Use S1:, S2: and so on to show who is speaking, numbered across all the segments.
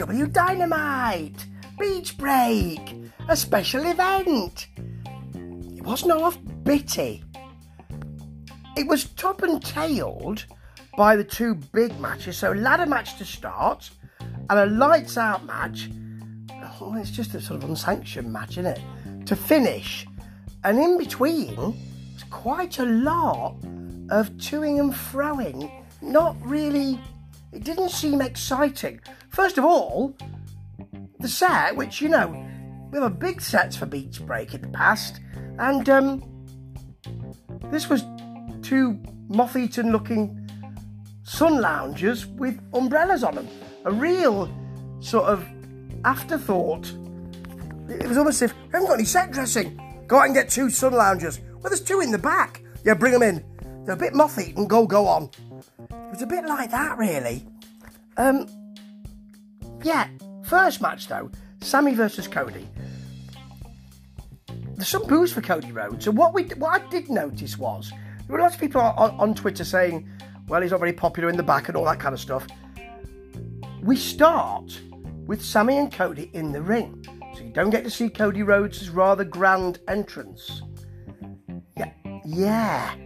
S1: AEW Dynamite, Beach Break, a special event. It wasn't half bitty. It was top and tailed by the two big matches. So, ladder match to start and a lights out match. Oh, it's just a sort of unsanctioned match, isn't it? To finish. And in between, was quite a lot of toing and froing. Not really, it didn't seem exciting. First of all, the set, which, you know, we have a big sets for Beach Break in the past, and um, this was two moth eaten looking sun loungers with umbrellas on them. A real sort of afterthought. It was almost as if we haven't got any set dressing. Go out and get two sun loungers. Well, there's two in the back. Yeah, bring them in. They're a bit moth eaten. Go, go on. It was a bit like that, really. Um, yeah. First match though, Sammy versus Cody. There's some booze for Cody Rhodes. So what we what I did notice was there were lots of people on, on Twitter saying, "Well, he's not very popular in the back" and all that kind of stuff. We start with Sammy and Cody in the ring, so you don't get to see Cody Rhodes' rather grand entrance. Yeah, yeah.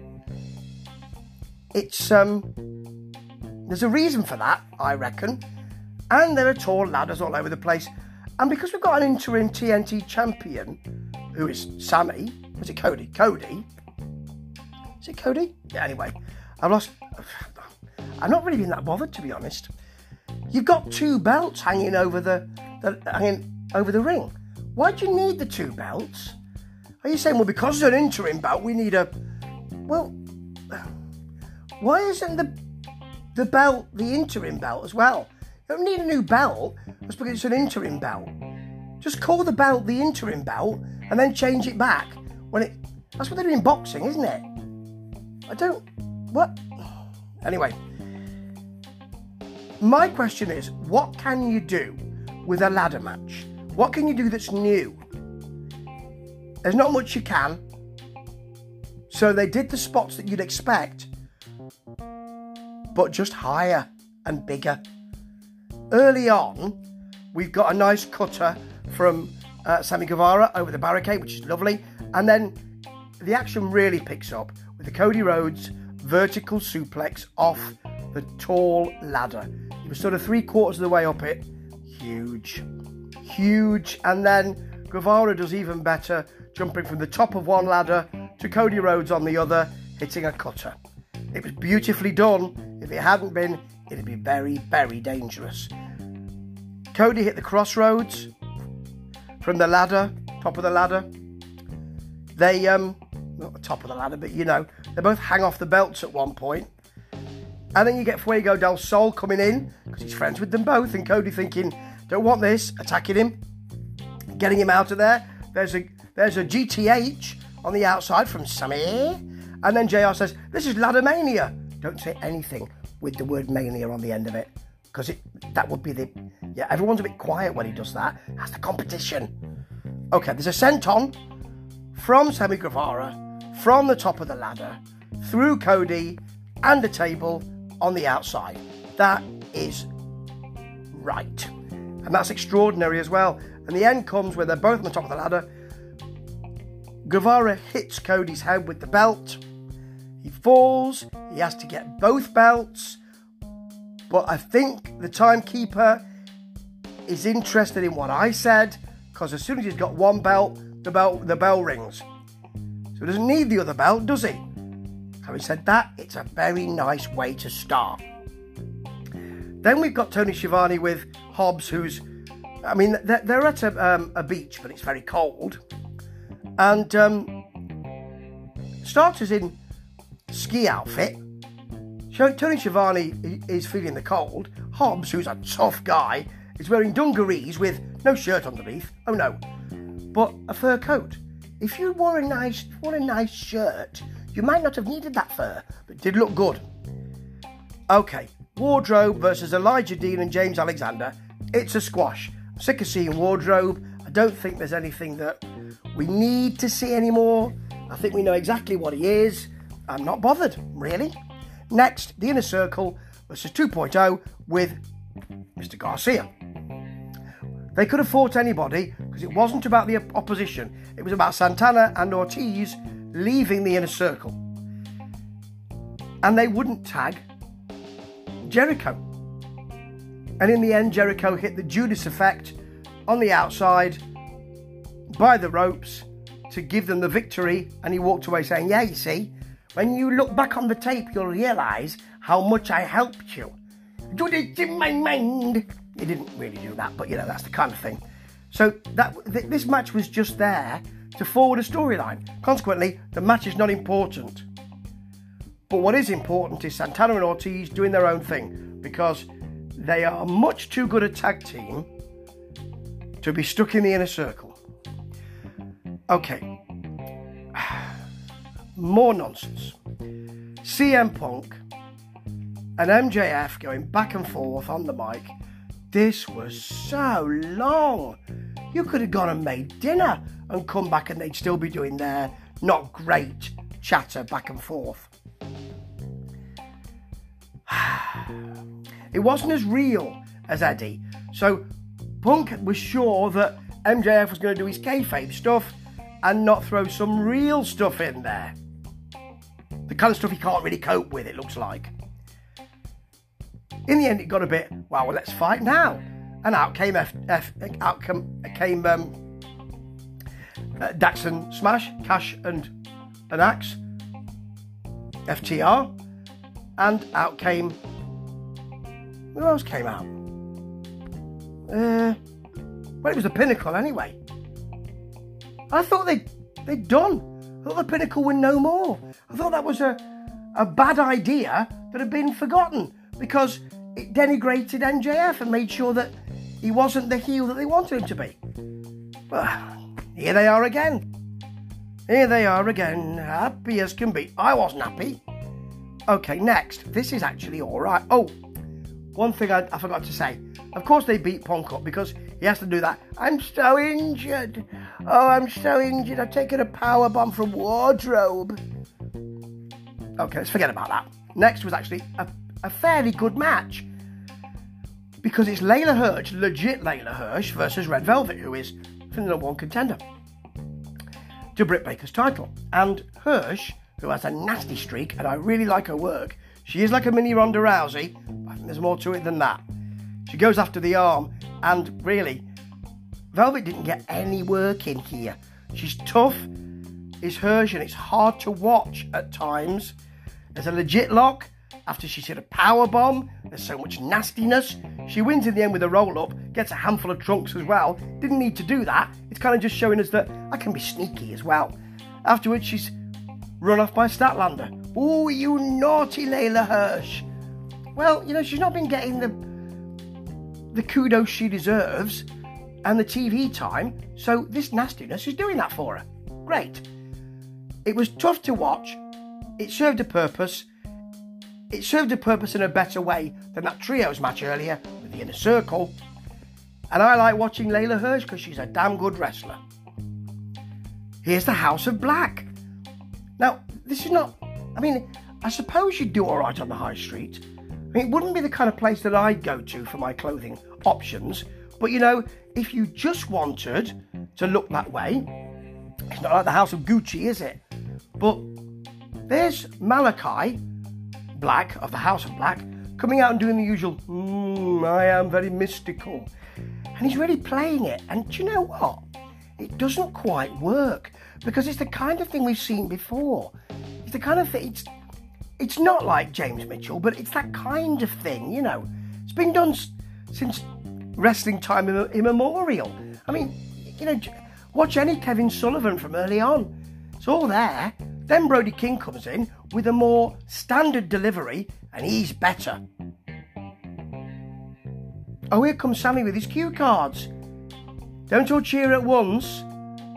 S1: It's um. There's a reason for that, I reckon. And there are tall ladders all over the place. And because we've got an interim TNT champion, who is Sammy, was it Cody? Cody? Is it Cody? Yeah, anyway, I've lost. I've not really been that bothered, to be honest. You've got two belts hanging over the, the hanging over the ring. Why do you need the two belts? Are you saying, well, because it's an interim belt, we need a. Well, why isn't the the belt the interim belt as well? You don't need a new belt just because it's an interim belt. Just call the belt the interim belt and then change it back when it. That's what they do in boxing, isn't it? I don't. What? Anyway, my question is what can you do with a ladder match? What can you do that's new? There's not much you can. So they did the spots that you'd expect, but just higher and bigger. Early on, we've got a nice cutter from uh, Sammy Guevara over the barricade, which is lovely. And then the action really picks up with the Cody Rhodes vertical suplex off the tall ladder. He was sort of three quarters of the way up it. Huge. Huge. And then Guevara does even better, jumping from the top of one ladder to Cody Rhodes on the other, hitting a cutter. It was beautifully done. If it hadn't been, it'd be very, very dangerous. Cody hit the crossroads from the ladder, top of the ladder. They, um, not the top of the ladder, but you know, they both hang off the belts at one point. And then you get Fuego del Sol coming in because he's friends with them both, and Cody thinking, "Don't want this," attacking him, getting him out of there. There's a there's a GTH on the outside from Sammy, and then JR says, "This is Ladder Mania." Don't say anything with the word mania on the end of it because it that would be the yeah. Everyone's a bit quiet when he does that. That's the competition. Okay, there's a senton from Sammy Guevara from the top of the ladder through Cody and the table on the outside. That is right. And that's extraordinary as well. And the end comes where they're both on the top of the ladder. Guevara hits Cody's head with the belt. He falls. He has to get both belts. But I think the timekeeper is interested in what I said because as soon as he's got one belt, the bell the bell rings. So he doesn't need the other belt, does he? Having said that, it's a very nice way to start. Then we've got Tony Schiavone with Hobbs, who's, I mean, they're, at a, um, a, beach, but it's very cold. And um, starters in ski outfit. Tony Schiavone is feeling the cold. Hobbs, who's a tough guy, is wearing dungarees with no shirt underneath. Oh no, but a fur coat. If you wore a nice, wore a nice shirt, you might not have needed that fur, but did look good. Okay, Wardlow versus Elijah Dean and James Alexander. It's a squash. I'm sick of seeing Wardlow. I don't think there's anything that we need to see anymore. I think we know exactly what he is. I'm not bothered, really. Next, the Inner Circle versus 2.0 with Mr. Garcia. They could have fought anybody because it wasn't about the opposition. It was about Santana and Ortiz leaving the inner circle. And they wouldn't tag Jericho. And in the end, Jericho hit the Judas effect on the outside by the ropes to give them the victory. And he walked away saying, Yeah, you see, when you look back on the tape, you'll realise how much I helped you. Do it in my mind. He didn't really do that, but you know, that's the kind of thing. So that th- this match was just there to forward a storyline. Consequently, the match is not important. But what is important is Santana and Ortiz doing their own thing because they are much too good a tag team to be stuck in the inner circle. Okay. More nonsense. CM Punk and MJF going back and forth on the mic. This was so long. You could have gone and made dinner and come back and they'd still be doing their not great chatter back and forth. it wasn't as real as Eddie, so Punk was sure that MJF was going to do his kayfabe stuff and not throw some real stuff in there. The kind of stuff he can't really cope with, it looks like. In the end, it got a bit, well, let's fight now. And out came F, F out came, came um, uh, Daxon Smash, Cash and an Axe, FTR, and out came. Who else came out? Uh, well, it was the Pinnacle anyway. I thought they they'd done. I thought the Pinnacle were no more. I thought that was a a bad idea that had been forgotten because it denigrated MJF and made sure that he wasn't the heel that they wanted him to be. But here they are again. Here they are again, happy as can be. I wasn't happy. Okay, next. This is actually alright. Oh, one thing I, I, forgot to say. Of course, they beat Punk up because he has to do that. I'm so injured. Oh, I'm so injured. I've taken a power bomb from Wardlow. Okay, let's forget about that. Next was actually a a fairly good match because it's Leyla Hirsch, legit Leyla Hirsch, versus Red Velvet, who is the number one contender to Britt Baker's title. And Hirsch, who has a nasty streak, and I really like her work, she is like a mini Ronda Rousey. I think there's more to it than that. She goes after the arm, and really, Velvet didn't get any work in here. She's tough, is Hirsch, and it's hard to watch at times. There's a legit lock, after she's hit a power bomb. There's so much nastiness. She wins in the end with a roll up, gets a handful of trunks as well. Didn't need to do that. It's kind of just showing us that I can be sneaky as well. Afterwards, she's run off by Statlander. Oh, you naughty Leyla Hirsch. Well, you know, she's not been getting the the kudos she deserves and the TV time, so this nastiness is doing that for her. Great. It was tough to watch. It served a purpose it served a purpose in a better way than that trios match earlier with the inner circle. And I like watching Leyla Hirsch because she's a damn good wrestler. Here's the House of Black. Now, this is not, I mean, I suppose you'd do alright on the high street. I mean, it wouldn't be the kind of place that I'd go to for my clothing options, but you know, if you just wanted to look that way, it's not like the House of Gucci, is it? But there's Malachi Black of the House of Black coming out and doing the usual, mm, I am very mystical. And he's really playing it. And do you know what? It doesn't quite work because it's the kind of thing we've seen before. It's the kind of thing, it's, it's not like James Mitchell, but it's that kind of thing, you know. It's been done since wrestling time immemorial. I mean, you know, watch any Kevin Sullivan from early on. It's all there. Then Brody King comes in with a more standard delivery, and he's better. Oh, here comes Sammy with his cue cards. Don't all cheer at once.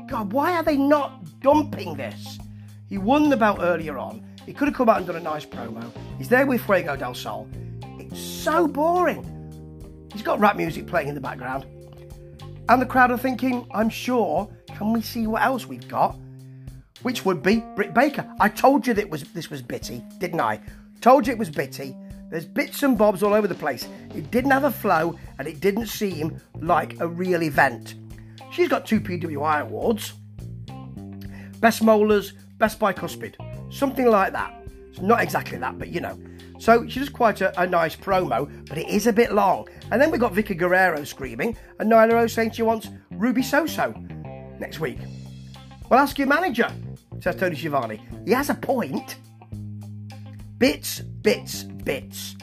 S1: God, why are they not dumping this? He won the belt earlier on. He could have come out and done a nice promo. He's there with Fuego del Sol. It's so boring. He's got rap music playing in the background. And the crowd are thinking, I'm sure, can we see what else we've got? which would be Britt Baker. I told you that was this was bitty, didn't I? Told you it was bitty. There's bits and bobs all over the place. It didn't have a flow and it didn't seem like a real event. She's got two PWI awards Best Molars, Best Bicuspid, something like that. It's not exactly that, but you know. So she does quite a, a, nice promo, but it is a bit long. And then we've got Vickie Guerrero screaming, and Nyla Rose saying she wants Ruby Soho next week. Well, ask your manager, says Tony Schiavone. He has a point. Bits, bits, bits.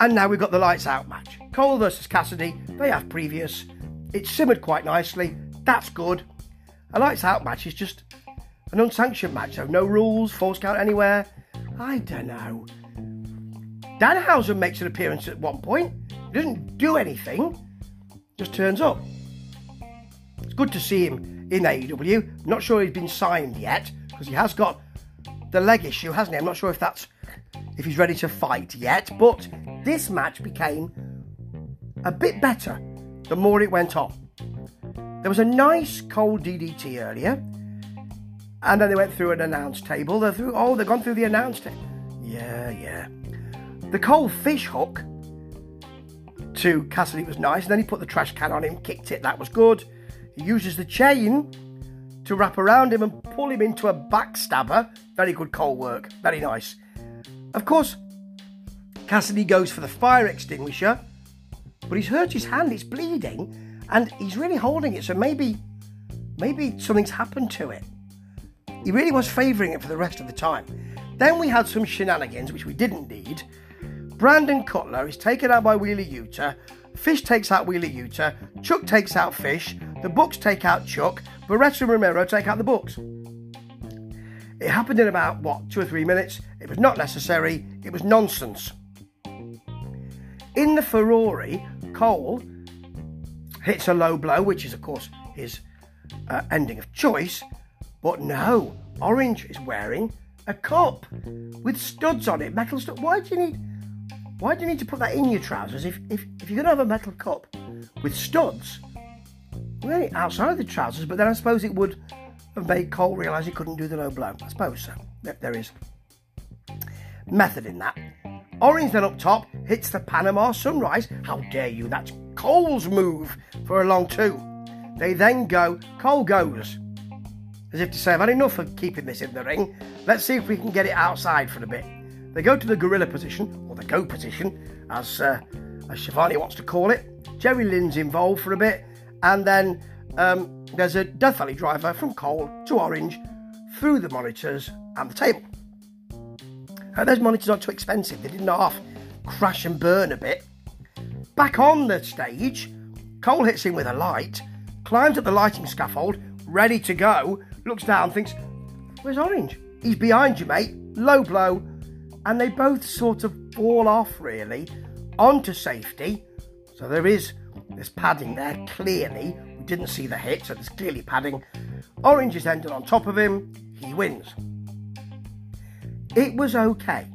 S1: And now we've got the lights out match. Cole versus Cassidy. They have previous. It simmered quite nicely. That's good. A lights out match is just an unsanctioned match, so no rules, false count anywhere. I don't know. Danhausen makes an appearance at one point. He doesn't do anything, just turns up. It's good to see him in AEW. Not sure he's been signed yet because he has got the leg issue, hasn't he? I'm not sure if that's if he's ready to fight yet, but this match became a bit better the more it went on. There was a nice Cole DDT earlier, and then they went through an announce table. They're through oh, they've gone through the announce table. Yeah, yeah. The Cole fish hook to Cassidy was nice, and then he put the trash can on him, kicked it, that was good. He uses the chain to wrap around him and pull him into a backstabber. Very good Cole work, very nice. Of course, Cassidy goes for the fire extinguisher, but he's hurt his hand, it's bleeding, and he's really holding it, so maybe maybe something's happened to it. He really was favouring it for the rest of the time. Then we had some shenanigans, which we didn't need. Brandon Cutler is taken out by Wheeler Yuta. Fish takes out Wheeler Yuta. Chuck takes out Fish. The Bucks take out Chuck. Beretta and Romero take out the Bucks. It happened in about, what, two or three minutes. It was not necessary. It was nonsense. In the Ferrari, Cole hits a low blow, which is, of course, his uh, ending of choice. But no, Orange is wearing a cup with studs on it, metal studs. Why do you need? Why do you need to put that in your trousers if, if, if you're going to have a metal cup with studs? Really outside the trousers, but then I suppose it would have made Cole realise he couldn't do the low blow. I suppose so. There is method in that. Orange then up top hits the Panama Sunrise. How dare you? That's Cole's move for a long two. They then go, Cole goes. As if to say, I've had enough of keeping this in the ring. Let's see if we can get it outside for a bit. They go to the gorilla position, or the go position, as, uh, as Schiavone wants to call it. Jerry Lynn's involved for a bit, and then um, there's a Death Valley driver from Cole to Orange through the monitors and the table. Uh, those monitors aren't too expensive, they didn't half crash and burn a bit. Back on the stage, Cole hits him with a light, climbs up the lighting scaffold, ready to go, looks down, thinks, Where's Orange? He's behind you, mate. Low blow. And they both sort of fall off, really, onto safety. So there is this padding there, clearly. We didn't see the hit, so there's clearly padding. Orange is ended on top of him. He wins. It was okay.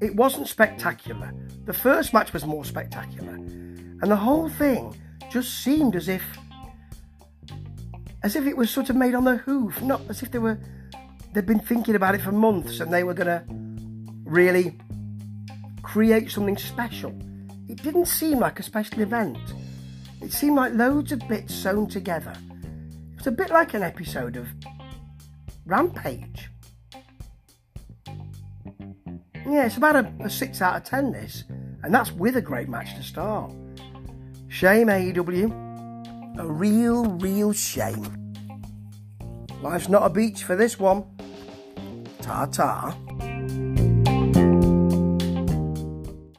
S1: It wasn't spectacular. The first match was more spectacular. And the whole thing just seemed as if as if it was sort of made on the hoof, not as if they were they'd been thinking about it for months and they were gonna really create something special. It didn't seem like a special event. It seemed like loads of bits sewn together. It was a bit like an episode of Rampage. Yeah, it's about a, a 6 out of 10 this, and that's with a great match to start. Shame AEW. A real, real shame. Life's not a beach for this one. Ta ta.